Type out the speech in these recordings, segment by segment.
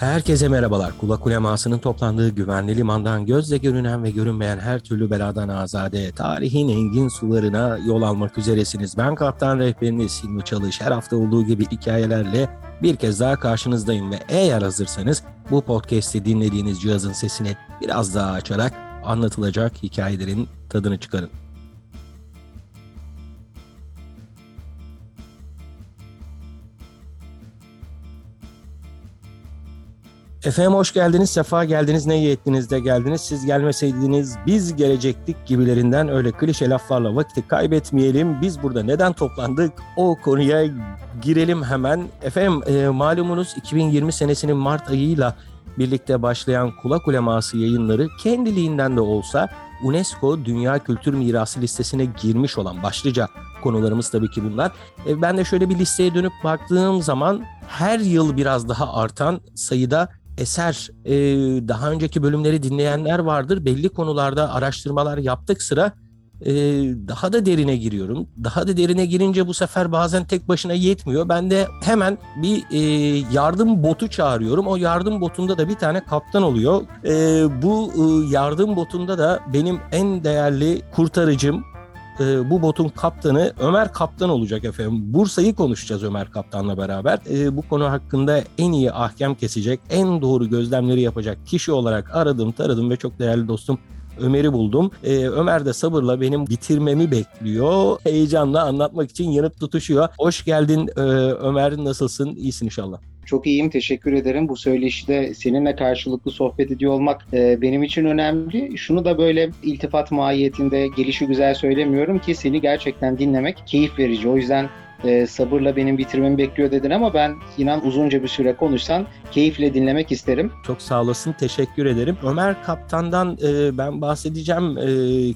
Herkese merhabalar. Kulak ulemasının toplandığı güvenli limandan gözle görünen ve görünmeyen her türlü beladan azade, tarihin engin sularına yol almak üzeresiniz. Ben kaptan rehberiniz Hilmi Çalış. Her hafta olduğu gibi hikayelerle bir kez daha karşınızdayım ve eğer hazırsanız bu podcast'i dinlediğiniz cihazın sesini biraz daha açarak anlatılacak hikayelerin tadını çıkarın. Efendim hoş geldiniz, sefa geldiniz, ne iyi ettiniz de geldiniz. Siz gelmeseydiniz biz gelecektik gibilerinden öyle klişe laflarla vakti kaybetmeyelim. Biz burada neden toplandık o konuya girelim hemen. Efendim e, malumunuz 2020 senesinin Mart ayıyla birlikte başlayan Kulak Uleması yayınları kendiliğinden de olsa UNESCO Dünya Kültür Mirası listesine girmiş olan başlıca konularımız tabii ki bunlar. E, ben de şöyle bir listeye dönüp baktığım zaman her yıl biraz daha artan sayıda eser e, daha önceki bölümleri dinleyenler vardır. Belli konularda araştırmalar yaptık sıra e, daha da derine giriyorum. Daha da derine girince bu sefer bazen tek başına yetmiyor. Ben de hemen bir e, yardım botu çağırıyorum. O yardım botunda da bir tane kaptan oluyor. E, bu e, yardım botunda da benim en değerli kurtarıcım, e, bu botun kaptanı Ömer Kaptan olacak efendim. Bursa'yı konuşacağız Ömer Kaptan'la beraber. E, bu konu hakkında en iyi ahkam kesecek, en doğru gözlemleri yapacak kişi olarak aradım, taradım ve çok değerli dostum Ömer'i buldum. Ee, Ömer de sabırla benim bitirmemi bekliyor. Heyecanla anlatmak için yanıp tutuşuyor. Hoş geldin ee, Ömer. Nasılsın? İyisin inşallah. Çok iyiyim, teşekkür ederim. Bu söyleşide seninle karşılıklı sohbet ediyor olmak e, benim için önemli. Şunu da böyle iltifat mahiyetinde gelişi güzel söylemiyorum ki seni gerçekten dinlemek keyif verici. O yüzden e, sabırla benim bitirmemi bekliyor dedin ama ben inan uzunca bir süre konuşsan keyifle dinlemek isterim. Çok sağ olasın, teşekkür ederim. Ömer Kaptan'dan e, ben bahsedeceğim e,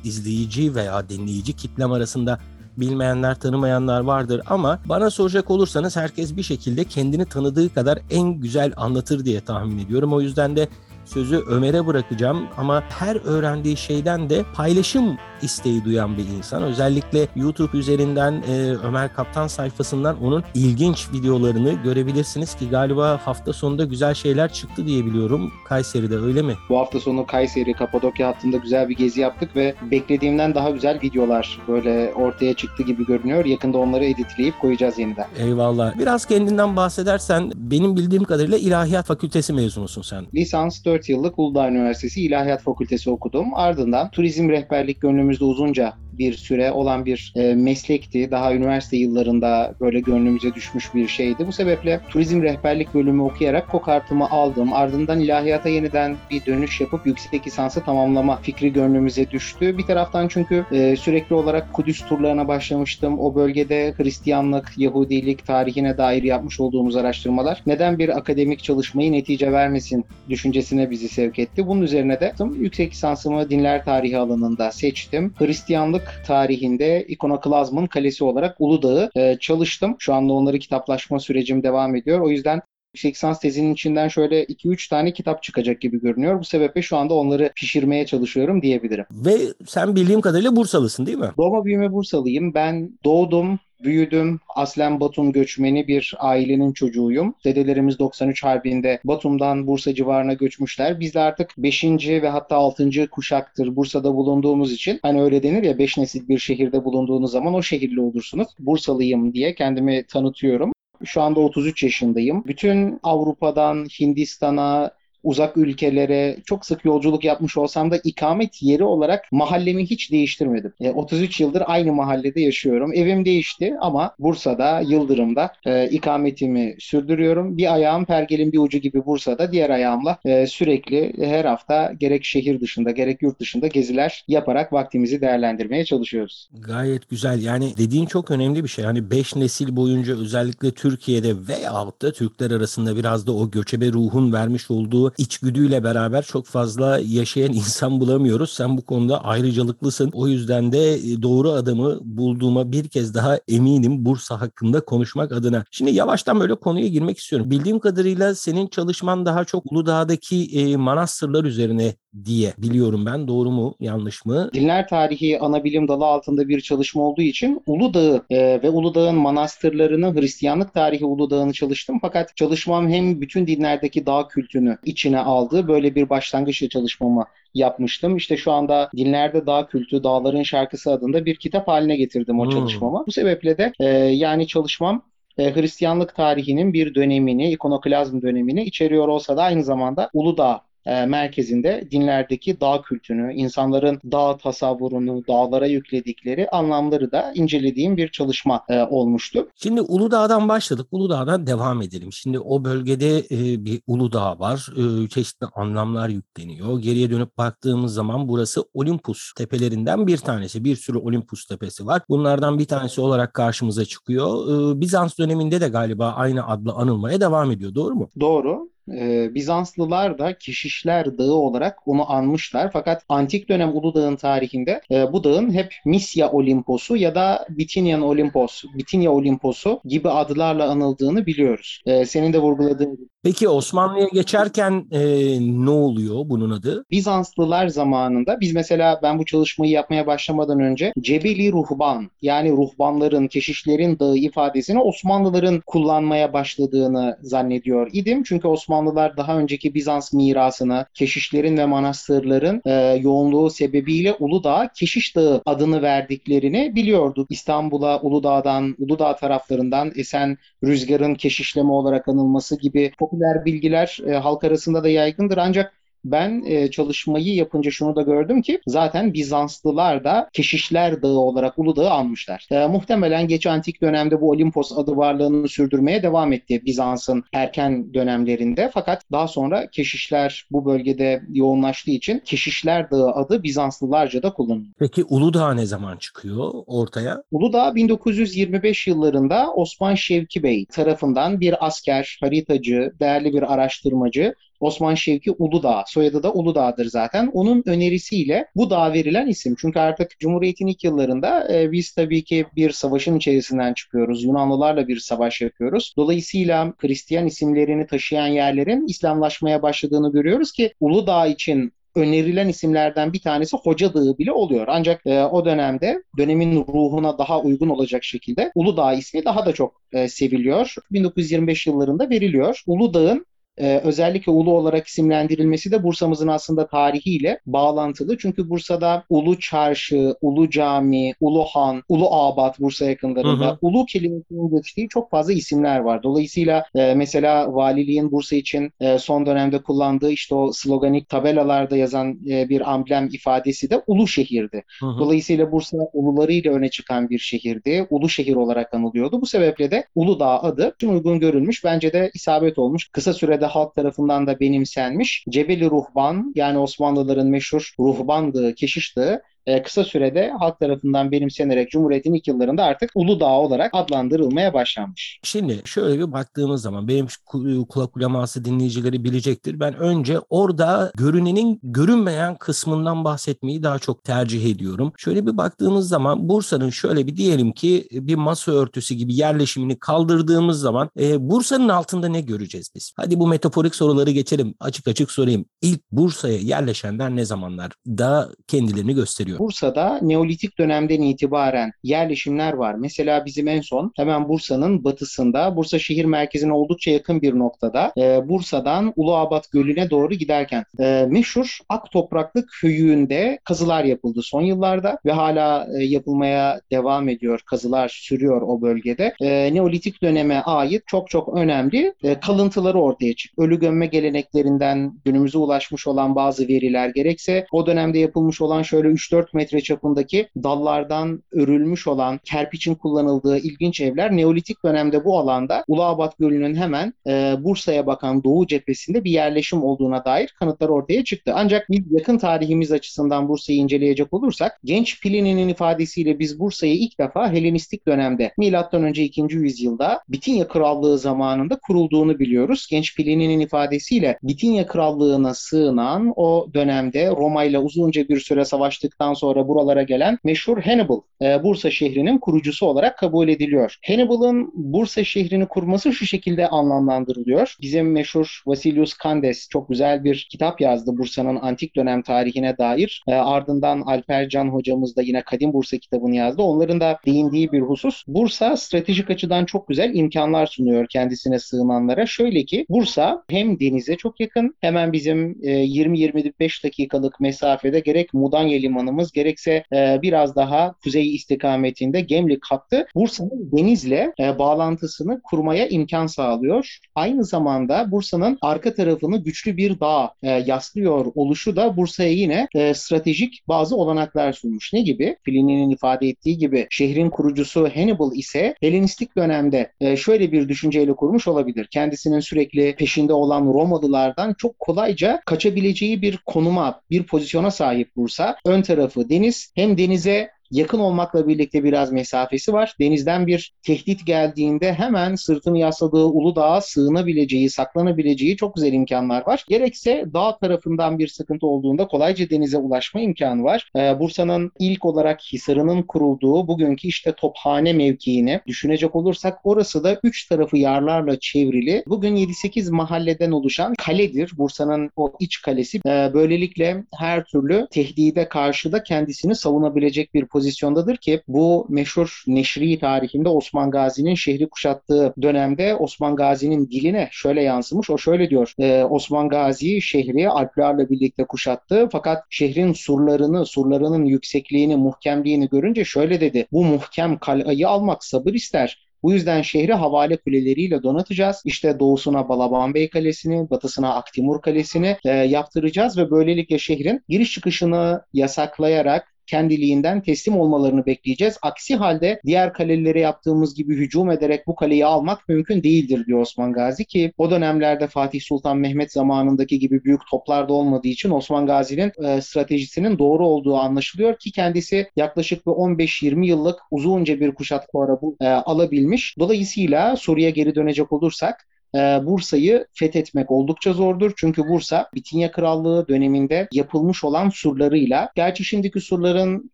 izleyici veya dinleyici kitlem arasında bilmeyenler, tanımayanlar vardır ama bana soracak olursanız herkes bir şekilde kendini tanıdığı kadar en güzel anlatır diye tahmin ediyorum. O yüzden de sözü Ömer'e bırakacağım ama her öğrendiği şeyden de paylaşım isteği duyan bir insan. Özellikle YouTube üzerinden e, Ömer Kaptan sayfasından onun ilginç videolarını görebilirsiniz ki galiba hafta sonunda güzel şeyler çıktı diye biliyorum Kayseri'de öyle mi? Bu hafta sonu Kayseri, Kapadokya hattında güzel bir gezi yaptık ve beklediğimden daha güzel videolar böyle ortaya çıktı gibi görünüyor. Yakında onları editleyip koyacağız yeniden. Eyvallah. Biraz kendinden bahsedersen benim bildiğim kadarıyla İlahiyat Fakültesi mezunusun sen. Lisans 4 yıllık Uludağ Üniversitesi İlahiyat Fakültesi okudum. Ardından turizm rehberlik gönlümüzde uzunca bir süre olan bir e, meslekti. Daha üniversite yıllarında böyle gönlümüze düşmüş bir şeydi. Bu sebeple turizm rehberlik bölümü okuyarak kokartımı aldım. Ardından ilahiyata yeniden bir dönüş yapıp yüksek lisansı tamamlama fikri gönlümüze düştü. Bir taraftan çünkü e, sürekli olarak Kudüs turlarına başlamıştım. O bölgede Hristiyanlık, Yahudilik tarihine dair yapmış olduğumuz araştırmalar neden bir akademik çalışmayı netice vermesin düşüncesine bizi sevk etti. Bunun üzerine de yüksek lisansımı dinler tarihi alanında seçtim. Hristiyanlık tarihinde ikonoklazmın kalesi olarak Uludağ'ı e, çalıştım. Şu anda onları kitaplaşma sürecim devam ediyor. O yüzden yüksek lisans tezinin içinden şöyle 2-3 tane kitap çıkacak gibi görünüyor. Bu sebeple şu anda onları pişirmeye çalışıyorum diyebilirim. Ve sen bildiğim kadarıyla Bursalısın değil mi? Doğma büyüme Bursalıyım. Ben doğdum, büyüdüm. Aslen Batum göçmeni bir ailenin çocuğuyum. Dedelerimiz 93 Harbi'nde Batum'dan Bursa civarına göçmüşler. Biz de artık 5. ve hatta 6. kuşaktır Bursa'da bulunduğumuz için hani öyle denir ya 5 nesil bir şehirde bulunduğunuz zaman o şehirli olursunuz. Bursalıyım diye kendimi tanıtıyorum. Şu anda 33 yaşındayım. Bütün Avrupa'dan Hindistan'a, uzak ülkelere çok sık yolculuk yapmış olsam da ikamet yeri olarak mahallemi hiç değiştirmedim. E, 33 yıldır aynı mahallede yaşıyorum. Evim değişti ama Bursa'da, Yıldırım'da e, ikametimi sürdürüyorum. Bir ayağım pergelin bir ucu gibi Bursa'da, diğer ayağımla e, sürekli her hafta gerek şehir dışında gerek yurt dışında geziler yaparak vaktimizi değerlendirmeye çalışıyoruz. Gayet güzel. Yani dediğin çok önemli bir şey. Hani 5 nesil boyunca özellikle Türkiye'de veyahut da Türkler arasında biraz da o göçebe ruhun vermiş olduğu içgüdüyle beraber çok fazla yaşayan insan bulamıyoruz. Sen bu konuda ayrıcalıklısın. O yüzden de e, doğru adamı bulduğuma bir kez daha eminim Bursa hakkında konuşmak adına. Şimdi yavaştan böyle konuya girmek istiyorum. Bildiğim kadarıyla senin çalışman daha çok Uludağ'daki e, manastırlar üzerine diye biliyorum ben. Doğru mu yanlış mı? Dinler tarihi ana bilim dalı altında bir çalışma olduğu için Uludağ'ı e, ve Uludağ'ın manastırlarını Hristiyanlık tarihi Uludağ'ını çalıştım. Fakat çalışmam hem bütün dinlerdeki dağ kültünü içine aldı. Böyle bir başlangıç çalışmamı yapmıştım. İşte şu anda Dinlerde Dağ Kültü, Dağların Şarkısı adında bir kitap haline getirdim o Hmm. çalışmamı. Bu sebeple de e, yani çalışmam e, Hristiyanlık tarihinin bir dönemini, ikonoklazm dönemini içeriyor olsa da aynı zamanda Uludağ e, merkezinde dinlerdeki dağ kültünü, insanların dağ tasavvurunu, dağlara yükledikleri anlamları da incelediğim bir çalışma e, olmuştu. Şimdi Uludağ'dan başladık. Uludağ'dan devam edelim. Şimdi o bölgede e, bir Uludağ var. E, çeşitli anlamlar yükleniyor. Geriye dönüp baktığımız zaman burası Olimpus tepelerinden bir tanesi. Bir sürü Olimpus tepesi var. Bunlardan bir tanesi olarak karşımıza çıkıyor. E, Bizans döneminde de galiba aynı adla anılmaya devam ediyor. Doğru mu? Doğru. Ee, Bizanslılar da Keşişler Dağı olarak onu anmışlar. Fakat antik dönem Uludağ'ın tarihinde e, bu dağın hep Misya Olimposu ya da Bitinian Olimpos, Bitinya Olimposu gibi adlarla anıldığını biliyoruz. Ee, senin de vurguladığın gibi. Peki Osmanlı'ya geçerken e, ne oluyor bunun adı? Bizanslılar zamanında biz mesela ben bu çalışmayı yapmaya başlamadan önce Cebeli Ruhban yani ruhbanların, keşişlerin dağı ifadesini Osmanlıların kullanmaya başladığını zannediyor idim. Çünkü Osmanlılar daha önceki Bizans mirasını keşişlerin ve manastırların e, yoğunluğu sebebiyle Uludağ Keşiş Dağı adını verdiklerini biliyorduk. İstanbul'a Uludağ'dan, Uludağ taraflarından esen rüzgarın keşişleme olarak anılması gibi popüler bilgiler e, halk arasında da yaygındır. Ancak ben e, çalışmayı yapınca şunu da gördüm ki zaten Bizanslılar da Keşişler Dağı olarak Uludağ'ı almışlar. E, muhtemelen geç antik dönemde bu Olimpos adı varlığını sürdürmeye devam etti Bizans'ın erken dönemlerinde. Fakat daha sonra Keşişler bu bölgede yoğunlaştığı için Keşişler Dağı adı Bizanslılarca da kullanılıyor. Peki Uludağ ne zaman çıkıyor ortaya? Uludağ 1925 yıllarında Osman Şevki Bey tarafından bir asker, haritacı, değerli bir araştırmacı Osman Şevki Uludağ, soyadı da Uludağ'dır zaten. Onun önerisiyle bu dağa verilen isim. Çünkü artık Cumhuriyet'in ilk yıllarında e, biz tabii ki bir savaşın içerisinden çıkıyoruz. Yunanlılarla bir savaş yapıyoruz. Dolayısıyla Hristiyan isimlerini taşıyan yerlerin İslamlaşmaya başladığını görüyoruz ki Uludağ için önerilen isimlerden bir tanesi Hoca Dağı bile oluyor. Ancak e, o dönemde dönemin ruhuna daha uygun olacak şekilde Uludağ ismi daha da çok e, seviliyor. 1925 yıllarında veriliyor. Uludağ'ın ee, özellikle Ulu olarak isimlendirilmesi de Bursa'mızın aslında tarihiyle bağlantılı. Çünkü Bursa'da Ulu Çarşı, Ulu Cami, Ulu Han, Ulu Abat Bursa yakınlarında Hı hı. Ulu kelimesinin geçtiği çok fazla isimler var. Dolayısıyla e, mesela valiliğin Bursa için e, son dönemde kullandığı işte o sloganik tabelalarda yazan e, bir amblem ifadesi de Ulu şehirdi. Hı hı. Dolayısıyla Bursa ulularıyla öne çıkan bir şehirdi. Ulu şehir olarak anılıyordu. Bu sebeple de Uludağ adı için uygun görülmüş. Bence de isabet olmuş. Kısa sürede halk tarafından da benimsenmiş. Cebeli Ruhban yani Osmanlıların meşhur Ruhbandığı, Keşiş Dağı e, kısa sürede halk tarafından benimsenerek Cumhuriyet'in ilk yıllarında artık Uludağ olarak adlandırılmaya başlanmış. Şimdi şöyle bir baktığımız zaman benim ku- kulak uleması dinleyicileri bilecektir. Ben önce orada görünenin görünmeyen kısmından bahsetmeyi daha çok tercih ediyorum. Şöyle bir baktığımız zaman Bursa'nın şöyle bir diyelim ki bir masa örtüsü gibi yerleşimini kaldırdığımız zaman e, Bursa'nın altında ne göreceğiz biz? Hadi bu metaforik soruları geçelim. Açık açık sorayım. İlk Bursa'ya yerleşenler ne zamanlar da kendilerini gösteriyor? Bursa'da Neolitik dönemden itibaren yerleşimler var. Mesela bizim en son hemen Bursa'nın batısında, Bursa şehir merkezine oldukça yakın bir noktada, e, Bursa'dan Uluabat Gölü'ne doğru giderken e, meşhur Ak Topraklı köyünde kazılar yapıldı son yıllarda ve hala e, yapılmaya devam ediyor. Kazılar sürüyor o bölgede. E, Neolitik döneme ait çok çok önemli e, kalıntıları ortaya çıktı. Ölü gömme geleneklerinden günümüze ulaşmış olan bazı veriler gerekse o dönemde yapılmış olan şöyle 3-4 metre çapındaki dallardan örülmüş olan kerpiçin kullanıldığı ilginç evler Neolitik dönemde bu alanda Uluabat Gölü'nün hemen e, Bursa'ya bakan doğu cephesinde bir yerleşim olduğuna dair kanıtlar ortaya çıktı. Ancak biz yakın tarihimiz açısından Bursa'yı inceleyecek olursak genç Plini'nin ifadesiyle biz Bursa'yı ilk defa Helenistik dönemde milattan önce 2. yüzyılda Bitinya Krallığı zamanında kurulduğunu biliyoruz. Genç Plini'nin ifadesiyle Bitinya Krallığı'na sığınan o dönemde Roma ile uzunca bir süre savaştıktan Milattan sonra buralara gelen meşhur Hannibal e, Bursa şehrinin kurucusu olarak kabul ediliyor. Hannibal'ın Bursa şehrini kurması şu şekilde anlamlandırılıyor. Bizim meşhur Vasilius Candes çok güzel bir kitap yazdı Bursa'nın antik dönem tarihine dair. E, ardından Alper Can hocamız da yine Kadim Bursa kitabını yazdı. Onların da değindiği bir husus. Bursa stratejik açıdan çok güzel imkanlar sunuyor kendisine sığınanlara. Şöyle ki Bursa hem denize çok yakın hemen bizim e, 20-25 dakikalık mesafede gerek Mudanya limanımız gerekse e, biraz daha kuzey istikametinde Gemlik hattı Bursa'nın denizle e, bağlantısını kurmaya imkan sağlıyor. Aynı zamanda Bursa'nın arka tarafını güçlü bir dağ e, yaslıyor oluşu da Bursa'ya yine e, stratejik bazı olanaklar sunmuş. Ne gibi? Plini'nin ifade ettiği gibi şehrin kurucusu Hannibal ise Helenistik dönemde e, şöyle bir düşünceyle kurmuş olabilir. Kendisinin sürekli peşinde olan Romalılardan çok kolayca kaçabileceği bir konuma, bir pozisyona sahip Bursa. Ön tarafı deniz, hem denize yakın olmakla birlikte biraz mesafesi var. Denizden bir tehdit geldiğinde hemen sırtını yasladığı Uludağ'a sığınabileceği, saklanabileceği çok güzel imkanlar var. Gerekse dağ tarafından bir sıkıntı olduğunda kolayca denize ulaşma imkanı var. Ee, Bursa'nın ilk olarak Hisarı'nın kurulduğu bugünkü işte Tophane mevkiini düşünecek olursak orası da üç tarafı yarlarla çevrili. Bugün 7-8 mahalleden oluşan kaledir. Bursa'nın o iç kalesi. Ee, böylelikle her türlü tehdide karşı da kendisini savunabilecek bir pozisyondadır ki bu meşhur Neşri tarihinde Osman Gazi'nin şehri kuşattığı dönemde Osman Gazi'nin diline şöyle yansımış. O şöyle diyor. E, Osman Gazi şehri Alplerle birlikte kuşattı fakat şehrin surlarını, surlarının yüksekliğini, muhkemliğini görünce şöyle dedi. Bu muhkem kalayı almak sabır ister. Bu yüzden şehri havale kuleleriyle donatacağız. İşte doğusuna Balaban Bey Kalesi'ni, batısına Aktimur Kalesi'ni e, yaptıracağız ve böylelikle şehrin giriş çıkışını yasaklayarak kendiliğinden teslim olmalarını bekleyeceğiz. Aksi halde diğer kalelere yaptığımız gibi hücum ederek bu kaleyi almak mümkün değildir diyor Osman Gazi ki o dönemlerde Fatih Sultan Mehmet zamanındaki gibi büyük toplarda olmadığı için Osman Gazi'nin e, stratejisinin doğru olduğu anlaşılıyor ki kendisi yaklaşık bir 15-20 yıllık uzunca bir kuşatma bu e, alabilmiş. Dolayısıyla soruya geri dönecek olursak Bursa'yı fethetmek oldukça zordur. Çünkü Bursa Bitinya Krallığı döneminde yapılmış olan surlarıyla, gerçi şimdiki surların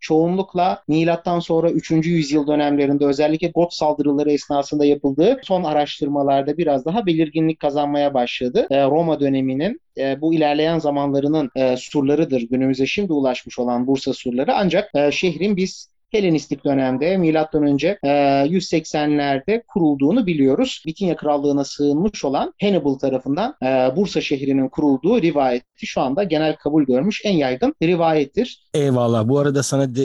çoğunlukla milattan sonra 3. yüzyıl dönemlerinde özellikle Got saldırıları esnasında yapıldığı son araştırmalarda biraz daha belirginlik kazanmaya başladı. E, Roma döneminin e, bu ilerleyen zamanlarının surlarıdır. Günümüze şimdi ulaşmış olan Bursa surları. Ancak şehrin biz Helenistik dönemde milattan önce 180'lerde kurulduğunu biliyoruz. Bitinya Krallığı'na sığınmış olan Hannibal tarafından Bursa şehrinin kurulduğu rivayeti şu anda genel kabul görmüş en yaygın rivayettir. Eyvallah. Bu arada sana de,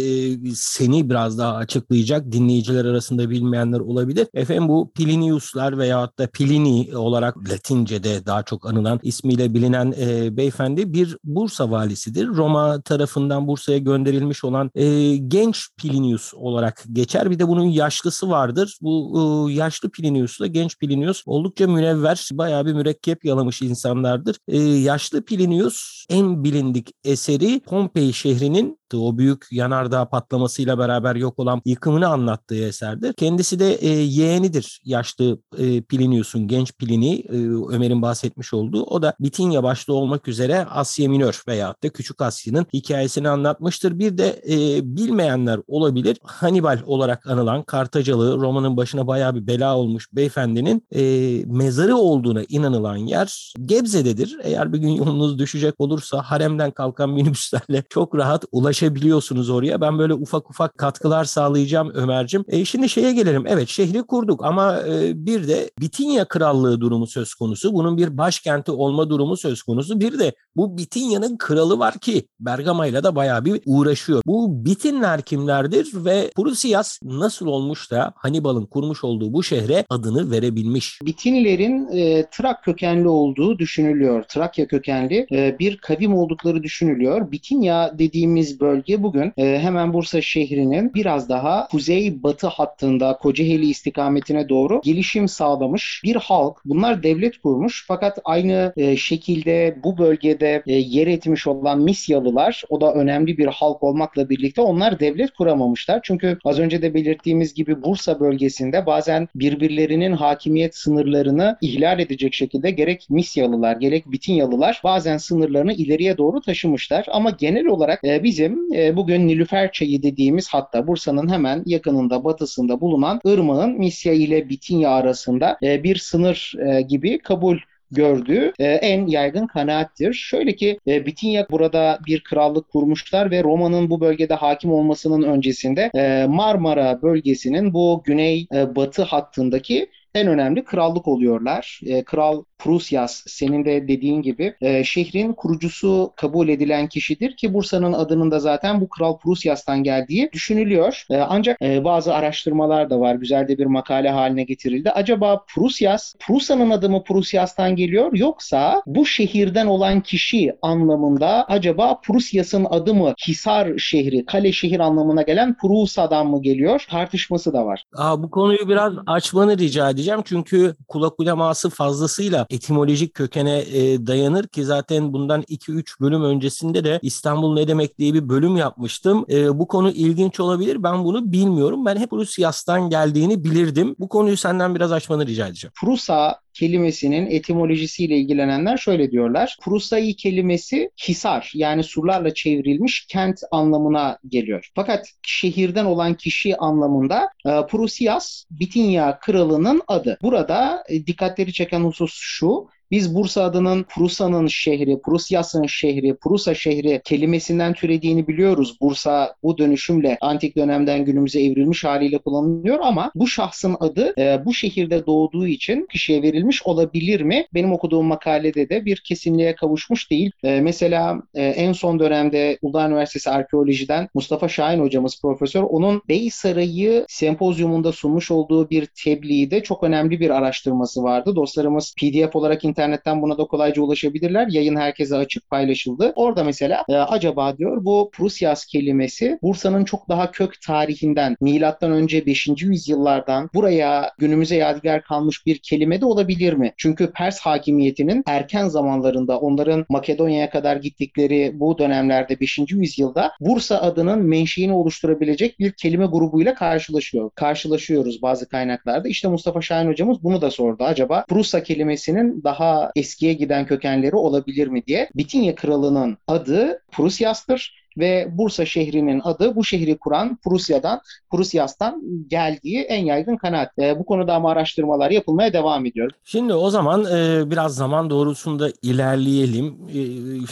seni biraz daha açıklayacak dinleyiciler arasında bilmeyenler olabilir. Efendim bu Pliniuslar veyahut da Plini olarak Latince'de daha çok anılan ismiyle bilinen e, beyefendi bir Bursa valisidir. Roma tarafından Bursa'ya gönderilmiş olan e, genç Plini Plinius olarak geçer. Bir de bunun yaşlısı vardır. Bu yaşlı Plinius ile genç Plinius oldukça münevver, bayağı bir mürekkep yalamış insanlardır. E, yaşlı Plinius en bilindik eseri Pompei şehrinin o büyük yanardağ patlamasıyla beraber yok olan yıkımını anlattığı eserdir. Kendisi de e, yeğenidir yaşlı e, Plinius'un, genç Plini, e, Ömer'in bahsetmiş olduğu. O da Bitinya başta olmak üzere Asya Minör veyahut da Küçük Asya'nın hikayesini anlatmıştır. Bir de e, bilmeyenler olabilir. Hannibal olarak anılan Kartacalı, Roma'nın başına bayağı bir bela olmuş beyefendinin e, mezarı olduğuna inanılan yer Gebze'dedir. Eğer bir gün yolunuz düşecek olursa haremden kalkan minibüslerle çok rahat ulaşabilirsiniz ulaşabiliyorsunuz oraya. Ben böyle ufak ufak katkılar sağlayacağım Ömer'cim. E şimdi şeye gelelim. Evet şehri kurduk ama e, bir de Bitinya Krallığı durumu söz konusu. Bunun bir başkenti olma durumu söz konusu. Bir de bu Bitinya'nın kralı var ki Bergama'yla da bayağı bir uğraşıyor. Bu Bitinler kimlerdir ve Prusias nasıl olmuş da Hannibal'ın kurmuş olduğu bu şehre adını verebilmiş? Bitinlerin e, Trak kökenli olduğu düşünülüyor. Trakya kökenli e, bir kavim oldukları düşünülüyor. Bitinya dediğimiz bölge bugün e, hemen Bursa şehrinin biraz daha kuzey-batı hattında Kocaeli istikametine doğru gelişim sağlamış bir halk. Bunlar devlet kurmuş fakat aynı e, şekilde bu bölgede e, yer etmiş olan Misyalılar o da önemli bir halk olmakla birlikte onlar devlet kuramamışlar. Çünkü az önce de belirttiğimiz gibi Bursa bölgesinde bazen birbirlerinin hakimiyet sınırlarını ihlal edecek şekilde gerek Misyalılar gerek Bitinyalılar bazen sınırlarını ileriye doğru taşımışlar. Ama genel olarak e, bizim E, bugün Nilüfer Çayı dediğimiz hatta Bursa'nın hemen yakınında batısında bulunan Irmak'ın Misya ile Bitinya arasında e, bir sınır e, gibi kabul gördüğü e, en yaygın kanaattir. Şöyle ki e, Bitinya burada bir krallık kurmuşlar ve Roma'nın bu bölgede hakim olmasının öncesinde e, Marmara bölgesinin bu güney e, batı hattındaki en önemli krallık oluyorlar. E, Kral Prusyas senin de dediğin gibi e, şehrin kurucusu kabul edilen kişidir ki Bursa'nın adının da zaten bu Kral Prusyas'tan geldiği düşünülüyor. E, ancak e, bazı araştırmalar da var. Güzel de bir makale haline getirildi. Acaba Prusyas, Prusa'nın adı mı Prusyas'tan geliyor yoksa bu şehirden olan kişi anlamında acaba Prusyas'ın adı mı Hisar şehri, kale şehir anlamına gelen Prusa'dan mı geliyor? Tartışması da var. Aa, bu konuyu biraz açmanı rica edeceğim. Çünkü kulak uleması fazlasıyla etimolojik kökene e, dayanır ki zaten bundan 2-3 bölüm öncesinde de İstanbul ne demek diye bir bölüm yapmıştım. E, bu konu ilginç olabilir. Ben bunu bilmiyorum. Ben hep Rusyas'tan geldiğini bilirdim. Bu konuyu senden biraz açmanı rica edeceğim. Prusa kelimesinin etimolojisiyle ilgilenenler şöyle diyorlar. Prusai kelimesi hisar yani surlarla çevrilmiş kent anlamına geliyor. Fakat şehirden olan kişi anlamında e, Prusias Bitinya kralının adı. Burada e, dikkatleri çeken husus şu. Biz Bursa adının Prusa'nın şehri, Prusyas'ın şehri, Prusa şehri kelimesinden türediğini biliyoruz. Bursa bu dönüşümle antik dönemden günümüze evrilmiş haliyle kullanılıyor ama bu şahsın adı e, bu şehirde doğduğu için kişiye verilmiş olabilir mi? Benim okuduğum makalede de bir kesinliğe kavuşmuş değil. E, mesela e, en son dönemde Uludağ Üniversitesi Arkeoloji'den Mustafa Şahin hocamız profesör onun Bey Sarayı sempozyumunda sunmuş olduğu bir tebliğde çok önemli bir araştırması vardı. Dostlarımız PDF olarak internetten buna da kolayca ulaşabilirler. Yayın herkese açık paylaşıldı. Orada mesela e, acaba diyor bu Prusyas kelimesi Bursa'nın çok daha kök tarihinden milattan önce 5. yüzyıllardan buraya günümüze yadigar kalmış bir kelime de olabilir mi? Çünkü Pers hakimiyetinin erken zamanlarında onların Makedonya'ya kadar gittikleri bu dönemlerde 5. yüzyılda Bursa adının menşeini oluşturabilecek bir kelime grubuyla karşılaşıyor. Karşılaşıyoruz bazı kaynaklarda. İşte Mustafa Şahin hocamız bunu da sordu. Acaba Prusa kelimesinin daha eskiye giden kökenleri olabilir mi diye. Bitinya kralının adı Prusyas'tır ve Bursa şehrinin adı bu şehri kuran Prusya'dan, Prusyas'tan geldiği en yaygın kanaat. E, bu konuda ama araştırmalar yapılmaya devam ediyor. Şimdi o zaman e, biraz zaman doğrusunda ilerleyelim. E,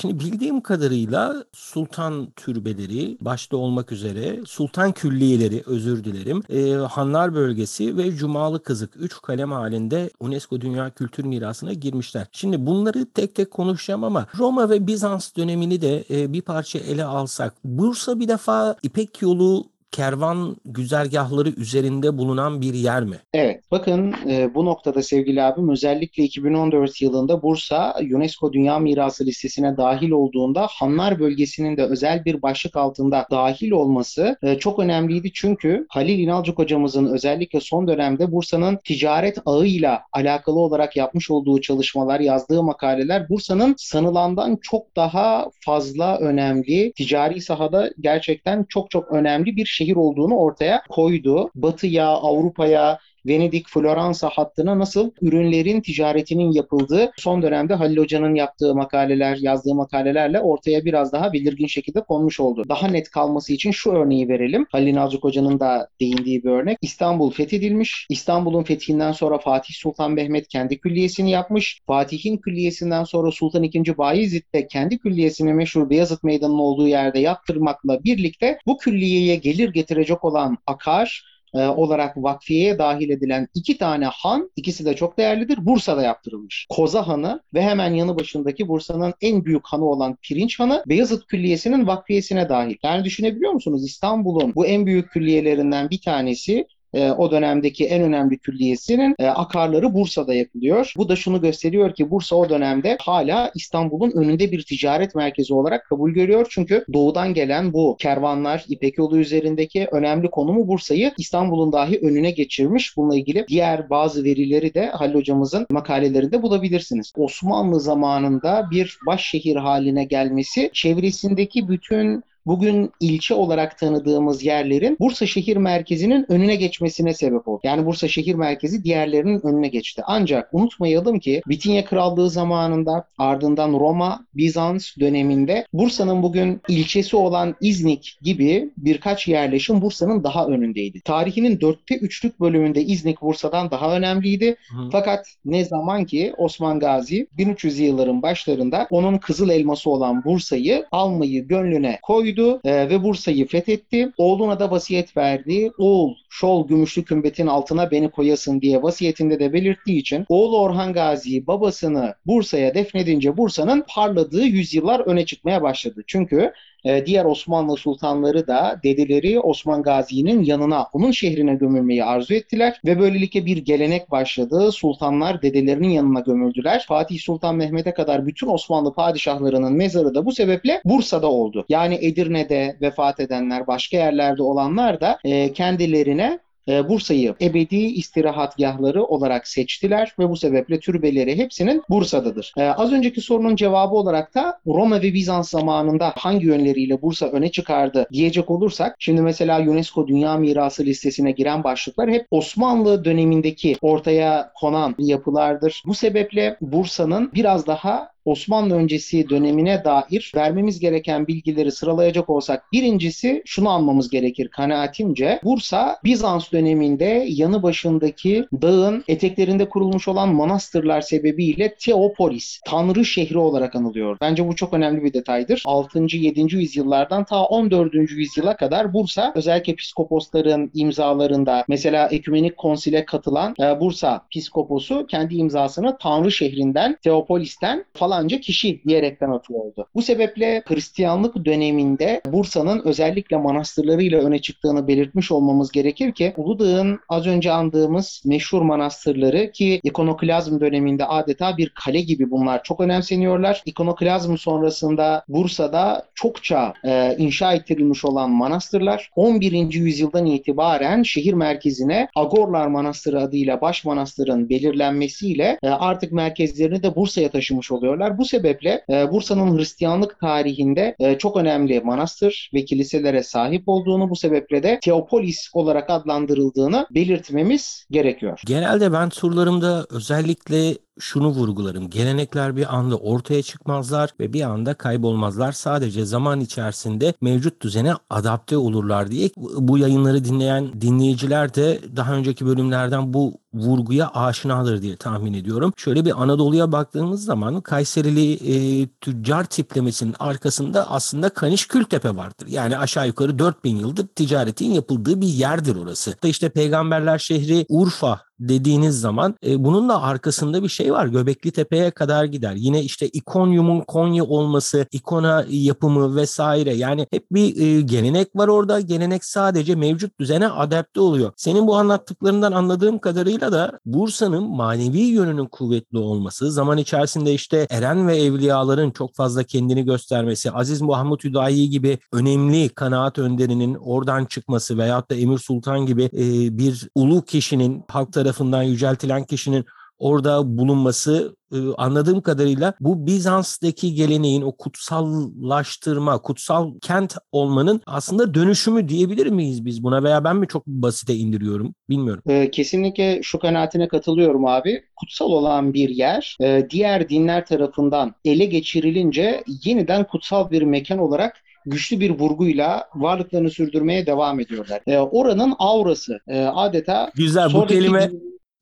şimdi bildiğim kadarıyla sultan türbeleri başta olmak üzere sultan külliyeleri özür dilerim. E, Hanlar bölgesi ve Cumalı Kızık 3 kalem halinde UNESCO Dünya Kültür Mirası'na girmişler. Şimdi bunları tek tek konuşacağım ama Roma ve Bizans dönemini de e, bir parça ele alsak. Bursa bir defa İpek yolu kervan güzergahları üzerinde bulunan bir yer mi? Evet. Bakın e, bu noktada sevgili abim özellikle 2014 yılında Bursa UNESCO Dünya Mirası listesine dahil olduğunda Hanlar bölgesinin de özel bir başlık altında dahil olması e, çok önemliydi. Çünkü Halil İnalcık hocamızın özellikle son dönemde Bursa'nın ticaret ağıyla alakalı olarak yapmış olduğu çalışmalar, yazdığı makaleler Bursa'nın sanılandan çok daha fazla önemli, ticari sahada gerçekten çok çok önemli bir şehir olduğunu ortaya koydu. Batı'ya, Avrupa'ya, Venedik, Floransa hattına nasıl ürünlerin ticaretinin yapıldığı son dönemde Halil Hoca'nın yaptığı makaleler, yazdığı makalelerle ortaya biraz daha belirgin şekilde konmuş oldu. Daha net kalması için şu örneği verelim. Halil Nalcık Hoca'nın da değindiği bir örnek. İstanbul fethedilmiş. İstanbul'un fethinden sonra Fatih Sultan Mehmet kendi külliyesini yapmış. Fatih'in külliyesinden sonra Sultan II. Bayezid de kendi külliyesini meşhur Beyazıt Meydanı'nın olduğu yerde yaptırmakla birlikte bu külliyeye gelir getirecek olan akar, e, olarak vakfiyeye dahil edilen iki tane han, ikisi de çok değerlidir. Bursa'da yaptırılmış. Koza Hanı ve hemen yanı başındaki Bursa'nın en büyük hanı olan Pirinç Hanı Beyazıt Külliyesi'nin vakfiyesine dahil. Yani düşünebiliyor musunuz? İstanbul'un bu en büyük külliyelerinden bir tanesi e, o dönemdeki en önemli külliyesinin e, akarları Bursa'da yapılıyor. Bu da şunu gösteriyor ki Bursa o dönemde hala İstanbul'un önünde bir ticaret merkezi olarak kabul görüyor. Çünkü doğudan gelen bu kervanlar İpek yolu üzerindeki önemli konumu Bursa'yı İstanbul'un dahi önüne geçirmiş. Bununla ilgili diğer bazı verileri de Halil hocamızın makalelerinde bulabilirsiniz. Osmanlı zamanında bir başşehir haline gelmesi çevresindeki bütün bugün ilçe olarak tanıdığımız yerlerin Bursa şehir merkezinin önüne geçmesine sebep oldu. Yani Bursa şehir merkezi diğerlerinin önüne geçti. Ancak unutmayalım ki Bitinya Krallığı zamanında ardından Roma, Bizans döneminde Bursa'nın bugün ilçesi olan İznik gibi birkaç yerleşim Bursa'nın daha önündeydi. Tarihinin dörtte üçlük bölümünde İznik Bursa'dan daha önemliydi. Hı. Fakat ne zaman ki Osman Gazi 1300 yılların başlarında onun kızıl elması olan Bursa'yı almayı gönlüne koydu e, ve Bursa'yı fethetti. Oğluna da vasiyet verdi. Oğul şol gümüşlü kümbetin altına beni koyasın diye vasiyetinde de belirttiği için oğlu Orhan Gazi babasını Bursa'ya defnedince Bursa'nın parladığı yüzyıllar öne çıkmaya başladı. Çünkü e, diğer Osmanlı sultanları da dedeleri Osman Gazi'nin yanına, onun şehrine gömülmeyi arzu ettiler ve böylelikle bir gelenek başladı. Sultanlar dedelerinin yanına gömüldüler. Fatih Sultan Mehmet'e kadar bütün Osmanlı padişahlarının mezarı da bu sebeple Bursa'da oldu. Yani Edirne'de vefat edenler, başka yerlerde olanlar da e, kendilerine e, Bursa'yı ebedi istirahatgahları olarak seçtiler ve bu sebeple türbeleri hepsinin Bursa'dadır. E, az önceki sorunun cevabı olarak da Roma ve Bizans zamanında hangi yönleriyle Bursa öne çıkardı diyecek olursak şimdi mesela UNESCO Dünya Mirası listesine giren başlıklar hep Osmanlı dönemindeki ortaya konan yapılardır. Bu sebeple Bursa'nın biraz daha Osmanlı öncesi dönemine dair vermemiz gereken bilgileri sıralayacak olsak birincisi şunu anmamız gerekir kanaatimce. Bursa Bizans döneminde yanı başındaki dağın eteklerinde kurulmuş olan manastırlar sebebiyle Teopolis, Tanrı şehri olarak anılıyor. Bence bu çok önemli bir detaydır. 6. 7. yüzyıllardan ta 14. yüzyıla kadar Bursa özellikle piskoposların imzalarında mesela Ekümenik Konsile katılan e, Bursa piskoposu kendi imzasını Tanrı şehrinden Teopolis'ten falanca kişi diyerekten atıyordu. Bu sebeple Hristiyanlık döneminde Bursa'nın özellikle manastırlarıyla öne çıktığını belirtmiş olmamız gerekir ki Uludağ'ın az önce andığımız meşhur manastırları ki ikonoklazm döneminde adeta bir kale gibi bunlar çok önemseniyorlar. İkonoklazm sonrasında Bursa'da çokça e, inşa ettirilmiş olan manastırlar 11. yüzyıldan itibaren şehir merkezine Agorlar Manastırı adıyla baş manastırın belirlenmesiyle e, artık merkezlerini de Bursa'ya taşımış oluyorlar. Bu sebeple e, Bursa'nın Hristiyanlık tarihinde e, çok önemli manastır ve kiliselere sahip olduğunu bu sebeple de Teopolis olarak adlandırıldığını belirtmemiz gerekiyor. Genelde ben turlarımda özellikle şunu vurgularım. Gelenekler bir anda ortaya çıkmazlar ve bir anda kaybolmazlar. Sadece zaman içerisinde mevcut düzene adapte olurlar diye bu yayınları dinleyen dinleyiciler de daha önceki bölümlerden bu vurguya aşinadır diye tahmin ediyorum. Şöyle bir Anadolu'ya baktığımız zaman Kayserili e, tüccar tiplemesinin arkasında aslında Kaniş Kültepe vardır. Yani aşağı yukarı 4000 yıldır ticaretin yapıldığı bir yerdir orası. İşte peygamberler şehri Urfa dediğiniz zaman e, bunun da arkasında bir şey var. Göbekli Tepe'ye kadar gider. Yine işte İkonyum'un Konya olması, ikona yapımı vesaire. Yani hep bir e, gelenek var orada. Gelenek sadece mevcut düzene adapte oluyor. Senin bu anlattıklarından anladığım kadarıyla da Bursa'nın manevi yönünün kuvvetli olması, zaman içerisinde işte eren ve evliyaların çok fazla kendini göstermesi, Aziz Muhammed Hüdayi gibi önemli kanaat önderinin oradan çıkması veyahut da Emir Sultan gibi e, bir ulu kişinin halk tarafından yüceltilen kişinin orada bulunması e, anladığım kadarıyla bu Bizans'taki geleneğin o kutsallaştırma, kutsal kent olmanın aslında dönüşümü diyebilir miyiz biz buna veya ben mi çok basite indiriyorum bilmiyorum. Ee, kesinlikle şu kanaatine katılıyorum abi. Kutsal olan bir yer e, diğer dinler tarafından ele geçirilince yeniden kutsal bir mekan olarak güçlü bir vurguyla varlıklarını sürdürmeye devam ediyorlar. E, oranın aurası e, adeta Güzel bu kelime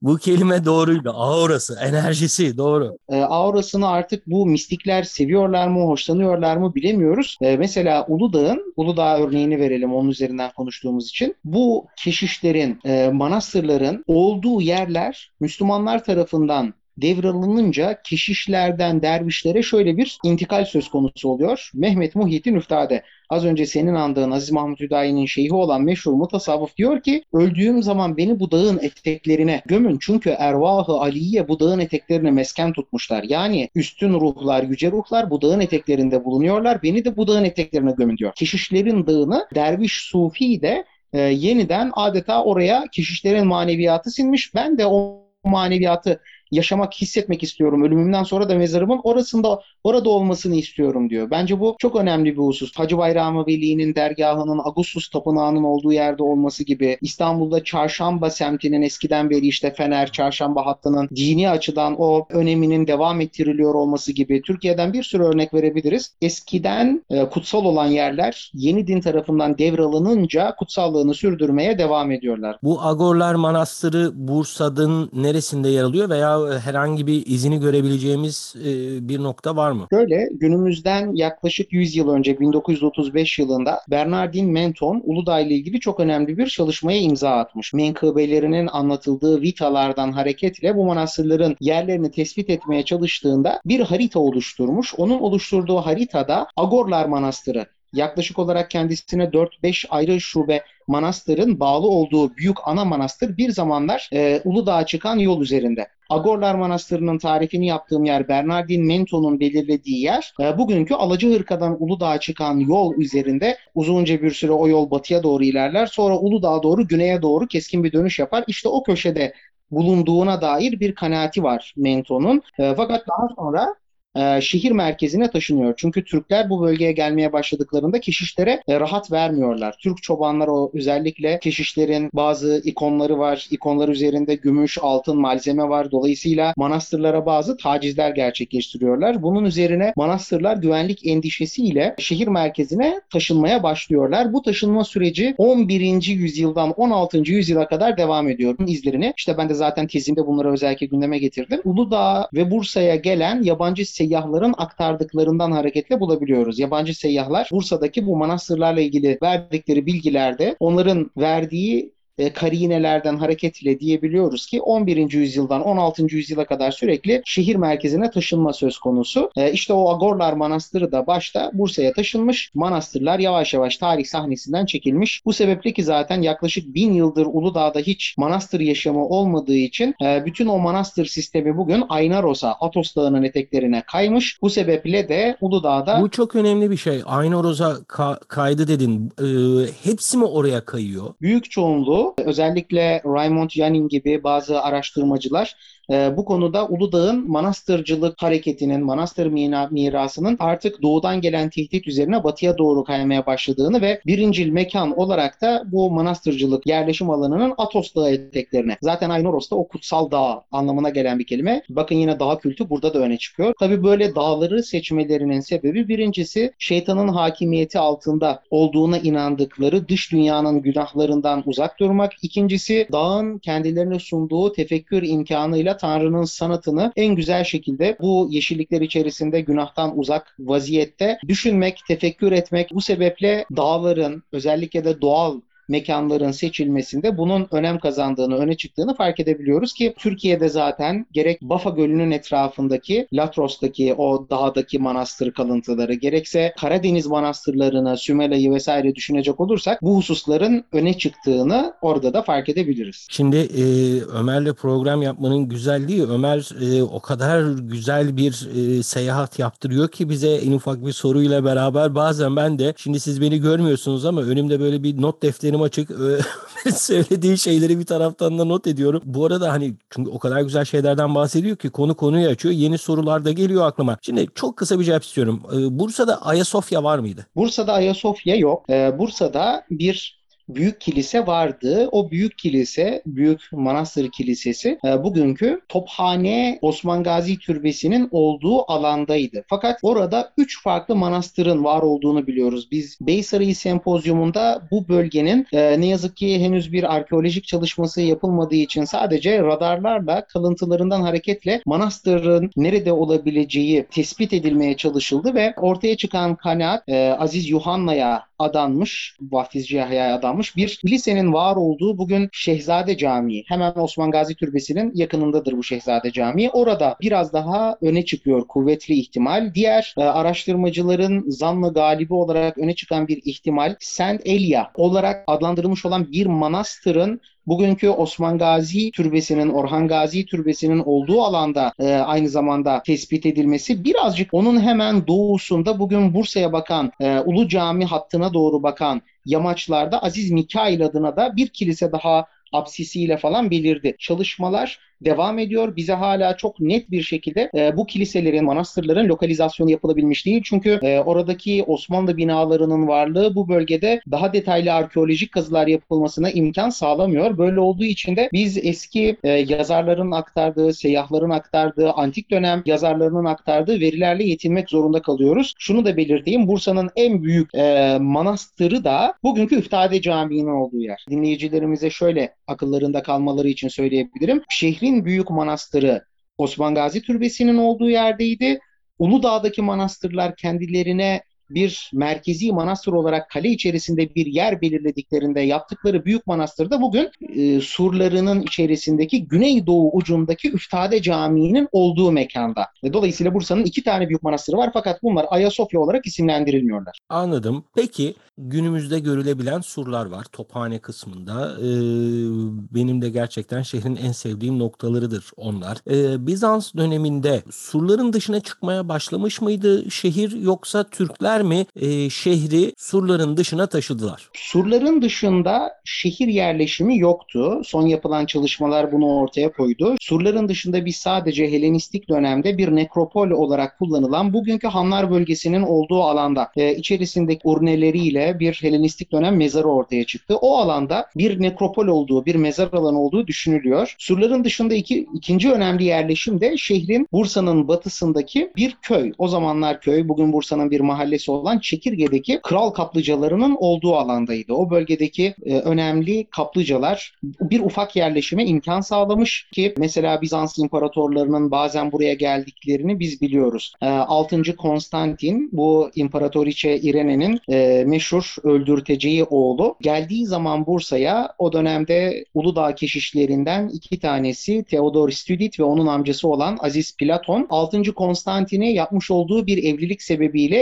bu kelime doğruydu. Aurası, enerjisi doğru. e, aurasını artık bu mistikler seviyorlar mı, hoşlanıyorlar mı bilemiyoruz. E, mesela Uludağ'ın, Uludağ örneğini verelim onun üzerinden konuştuğumuz için. Bu keşişlerin, e, manastırların olduğu yerler Müslümanlar tarafından devralınınca keşişlerden dervişlere şöyle bir intikal söz konusu oluyor. Mehmet Muhyiddin Üftade az önce senin andığın Aziz Mahmut Hüdayi'nin şeyhi olan meşhur mutasavvıf diyor ki öldüğüm zaman beni bu dağın eteklerine gömün çünkü ervahı aliye bu dağın eteklerine mesken tutmuşlar. Yani üstün ruhlar, yüce ruhlar bu dağın eteklerinde bulunuyorlar. Beni de bu dağın eteklerine gömün diyor. Keşişlerin dağını derviş sufi de e, yeniden adeta oraya keşişlerin maneviyatı sinmiş. Ben de o maneviyatı yaşamak, hissetmek istiyorum. Ölümümden sonra da mezarımın orasında orada olmasını istiyorum diyor. Bence bu çok önemli bir husus. Hacı Bayramı Veli'nin dergahının Agustus Tapınağı'nın olduğu yerde olması gibi İstanbul'da Çarşamba semtinin eskiden beri işte Fener, Çarşamba hattının dini açıdan o öneminin devam ettiriliyor olması gibi Türkiye'den bir sürü örnek verebiliriz. Eskiden e, kutsal olan yerler yeni din tarafından devralınınca kutsallığını sürdürmeye devam ediyorlar. Bu Agorlar Manastırı Bursa'nın neresinde yer alıyor veya herhangi bir izini görebileceğimiz e, bir nokta var mı? Şöyle günümüzden yaklaşık 100 yıl önce 1935 yılında Bernardin Menton Uludağ ile ilgili çok önemli bir çalışmaya imza atmış. Menkıbelerinin anlatıldığı vitalardan hareketle bu manastırların yerlerini tespit etmeye çalıştığında bir harita oluşturmuş. Onun oluşturduğu haritada Agorlar Manastırı yaklaşık olarak kendisine 4-5 ayrı şube manastırın bağlı olduğu büyük ana manastır bir zamanlar e, Uludağ'a çıkan yol üzerinde. Agorlar Manastırı'nın tarifini yaptığım yer Bernardin Menton'un belirlediği yer. E, bugünkü Alacıhırka'dan Uludağ'a çıkan yol üzerinde uzunca bir süre o yol batıya doğru ilerler. Sonra Uludağ'a doğru güneye doğru keskin bir dönüş yapar. İşte o köşede bulunduğuna dair bir kanaati var Menton'un. E, fakat daha sonra e, şehir merkezine taşınıyor. Çünkü Türkler bu bölgeye gelmeye başladıklarında keşişlere e, rahat vermiyorlar. Türk çobanlar o özellikle keşişlerin bazı ikonları var. İkonlar üzerinde gümüş, altın malzeme var. Dolayısıyla manastırlara bazı tacizler gerçekleştiriyorlar. Bunun üzerine manastırlar güvenlik endişesiyle şehir merkezine taşınmaya başlıyorlar. Bu taşınma süreci 11. yüzyıldan 16. yüzyıla kadar devam ediyor. Bunun izlerini işte ben de zaten tezimde bunları özellikle gündeme getirdim. Uludağ ve Bursa'ya gelen yabancı seyyahların aktardıklarından hareketle bulabiliyoruz. Yabancı seyyahlar Bursa'daki bu manastırlarla ilgili verdikleri bilgilerde onların verdiği e, karinelerden hareketle diyebiliyoruz ki 11. yüzyıldan 16. yüzyıla kadar sürekli şehir merkezine taşınma söz konusu. E, işte o Agorlar Manastırı da başta Bursa'ya taşınmış. Manastırlar yavaş yavaş tarih sahnesinden çekilmiş. Bu sebeple ki zaten yaklaşık bin yıldır Uludağ'da hiç manastır yaşamı olmadığı için e, bütün o manastır sistemi bugün Aynaros'a, Atos Dağı'nın eteklerine kaymış. Bu sebeple de Uludağ'da... Bu çok önemli bir şey. Aynaros'a ka- kaydı dedin. E, hepsi mi oraya kayıyor? Büyük çoğunluğu özellikle Raymond Janin gibi bazı araştırmacılar e, bu konuda Uludağ'ın manastırcılık hareketinin, manastır mirasının artık doğudan gelen tehdit üzerine batıya doğru kaymaya başladığını ve birincil mekan olarak da bu manastırcılık yerleşim alanının Atos Dağı eteklerine. Zaten Aynoros'ta o kutsal dağ anlamına gelen bir kelime. Bakın yine dağ kültü burada da öne çıkıyor. Tabi böyle dağları seçmelerinin sebebi birincisi şeytanın hakimiyeti altında olduğuna inandıkları dış dünyanın günahlarından uzak durmak. İkincisi dağın kendilerine sunduğu tefekkür imkanıyla Tanrı'nın sanatını en güzel şekilde bu yeşillikler içerisinde günahtan uzak vaziyette düşünmek, tefekkür etmek. Bu sebeple dağların özellikle de doğal mekanların seçilmesinde bunun önem kazandığını, öne çıktığını fark edebiliyoruz ki Türkiye'de zaten gerek Bafa Gölü'nün etrafındaki Latros'taki o dağdaki manastır kalıntıları gerekse Karadeniz manastırlarını, Sümela'yı vesaire düşünecek olursak bu hususların öne çıktığını orada da fark edebiliriz. Şimdi e, Ömer'le program yapmanın güzelliği Ömer e, o kadar güzel bir e, seyahat yaptırıyor ki bize en ufak bir soruyla beraber bazen ben de şimdi siz beni görmüyorsunuz ama önümde böyle bir not defterim açık. Söylediği şeyleri bir taraftan da not ediyorum. Bu arada hani çünkü o kadar güzel şeylerden bahsediyor ki konu konuyu açıyor. Yeni sorular da geliyor aklıma. Şimdi çok kısa bir cevap istiyorum. Bursa'da Ayasofya var mıydı? Bursa'da Ayasofya yok. Bursa'da bir büyük kilise vardı. O büyük kilise, büyük manastır kilisesi e, bugünkü Tophane Osman Gazi Türbesi'nin olduğu alandaydı. Fakat orada üç farklı manastırın var olduğunu biliyoruz. Biz Beysarayı Sempozyumunda bu bölgenin e, ne yazık ki henüz bir arkeolojik çalışması yapılmadığı için sadece radarlarla kalıntılarından hareketle manastırın nerede olabileceği tespit edilmeye çalışıldı ve ortaya çıkan kanaat e, Aziz Yuhanna'ya adanmış, vaftizci Yahya'ya adanmış bir lisenin var olduğu bugün Şehzade Camii. Hemen Osman Gazi Türbesi'nin yakınındadır bu Şehzade Camii. Orada biraz daha öne çıkıyor kuvvetli ihtimal. Diğer e, araştırmacıların zanlı galibi olarak öne çıkan bir ihtimal Saint Elia olarak adlandırılmış olan bir manastırın bugünkü Osman Gazi Türbesi'nin, Orhan Gazi Türbesi'nin olduğu alanda e, aynı zamanda tespit edilmesi birazcık onun hemen doğusunda bugün Bursa'ya bakan, e, Ulu Cami hattına doğru bakan yamaçlarda Aziz Mikail adına da bir kilise daha apsisiyle falan belirdi. Çalışmalar devam ediyor. Bize hala çok net bir şekilde e, bu kiliselerin, manastırların lokalizasyonu yapılabilmiş değil. Çünkü e, oradaki Osmanlı binalarının varlığı bu bölgede daha detaylı arkeolojik kazılar yapılmasına imkan sağlamıyor. Böyle olduğu için de biz eski e, yazarların aktardığı, seyyahların aktardığı, antik dönem yazarlarının aktardığı verilerle yetinmek zorunda kalıyoruz. Şunu da belirteyim. Bursa'nın en büyük e, manastırı da bugünkü Üftade Camii'nin olduğu yer. Dinleyicilerimize şöyle akıllarında kalmaları için söyleyebilirim. Şehrin büyük manastırı Osman Gazi Türbesi'nin olduğu yerdeydi. Uludağ'daki manastırlar kendilerine bir merkezi manastır olarak kale içerisinde bir yer belirlediklerinde yaptıkları büyük manastırda bugün e, surlarının içerisindeki güneydoğu ucundaki Üftade Camii'nin olduğu mekanda. Dolayısıyla Bursa'nın iki tane büyük manastırı var fakat bunlar Ayasofya olarak isimlendirilmiyorlar. Anladım. Peki günümüzde görülebilen surlar var Tophane kısmında. Ee, benim de gerçekten şehrin en sevdiğim noktalarıdır onlar. Ee, Bizans döneminde surların dışına çıkmaya başlamış mıydı şehir yoksa Türkler mi e, şehri surların dışına taşıdılar? Surların dışında şehir yerleşimi yoktu. Son yapılan çalışmalar bunu ortaya koydu. Surların dışında biz sadece Helenistik dönemde bir nekropol olarak kullanılan bugünkü Hanlar bölgesinin olduğu alanda e, içerisindeki urneleriyle bir Helenistik dönem mezarı ortaya çıktı. O alanda bir nekropol olduğu, bir mezar alanı olduğu düşünülüyor. Surların dışında iki, ikinci önemli yerleşim de şehrin Bursa'nın batısındaki bir köy. O zamanlar köy, bugün Bursa'nın bir mahallesi olan Çekirge'deki kral kaplıcalarının olduğu alandaydı. O bölgedeki e, önemli kaplıcalar bir ufak yerleşime imkan sağlamış ki mesela Bizans imparatorlarının bazen buraya geldiklerini biz biliyoruz. E, 6. Konstantin bu İmparatoriçe İrene'nin e, meşhur öldürteceği oğlu geldiği zaman Bursa'ya o dönemde Uludağ keşişlerinden iki tanesi Theodor Stüdit ve onun amcası olan Aziz Platon 6. Konstantin'e yapmış olduğu bir evlilik sebebiyle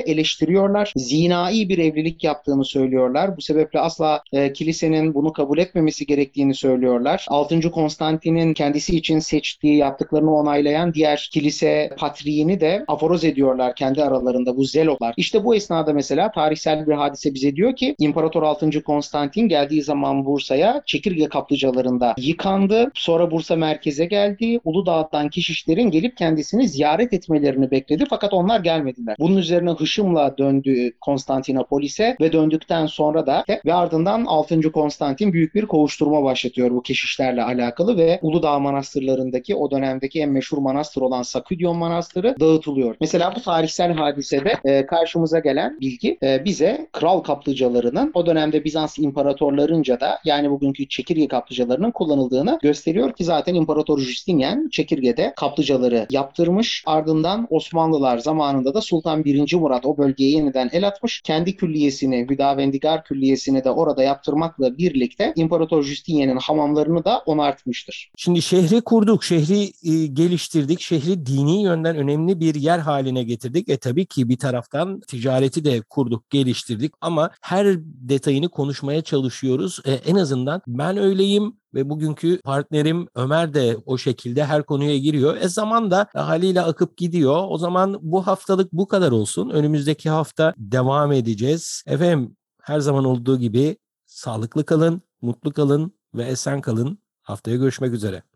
eleştiriyorlar. Zinai bir evlilik yaptığını söylüyorlar. Bu sebeple asla e, kilisenin bunu kabul etmemesi gerektiğini söylüyorlar. 6. Konstantin'in kendisi için seçtiği, yaptıklarını onaylayan diğer kilise patriğini de aforoz ediyorlar kendi aralarında bu zelotlar. İşte bu esnada mesela tarihsel bir hadise bize diyor ki İmparator 6. Konstantin geldiği zaman Bursa'ya çekirge kaplıcalarında yıkandı. Sonra Bursa merkeze geldi. Uludağ'dan keşişlerin gelip kendisini ziyaret etmelerini bekledi fakat onlar gelmediler. Bunun üzerine hışımla döndü Konstantinopolis'e ve döndükten sonra da ve ardından 6. Konstantin büyük bir kovuşturma başlatıyor bu keşişlerle alakalı ve Uludağ manastırlarındaki o dönemdeki en meşhur manastır olan Saküdyon Manastırı dağıtılıyor. Mesela bu tarihsel hadisede e, karşımıza gelen bilgi e, bize kral kaplıcalarının o dönemde Bizans imparatorlarınca da yani bugünkü çekirge kaplıcalarının kullanıldığını gösteriyor ki zaten İmparator Justinian çekirgede kaplıcaları yaptırmış. Ardından Osmanlılar zamanında da Sultan 1. Murat o bölgeye yeniden el atmış. Kendi külliyesini, Hüdavendigar külliyesini de orada yaptırmakla birlikte İmparator Justinian'ın hamamlarını da onartmıştır. Şimdi şehri kurduk, şehri e, geliştirdik, şehri dini yönden önemli bir yer haline getirdik. E tabii ki bir taraftan ticareti de kurduk, geliştirdik ama her detayını konuşmaya çalışıyoruz. E, en azından ben öyleyim ve bugünkü partnerim Ömer de o şekilde her konuya giriyor. E zaman da haliyle akıp gidiyor. O zaman bu haftalık bu kadar olsun. Önümüzdeki hafta devam edeceğiz. Efendim her zaman olduğu gibi sağlıklı kalın, mutlu kalın ve esen kalın. Haftaya görüşmek üzere.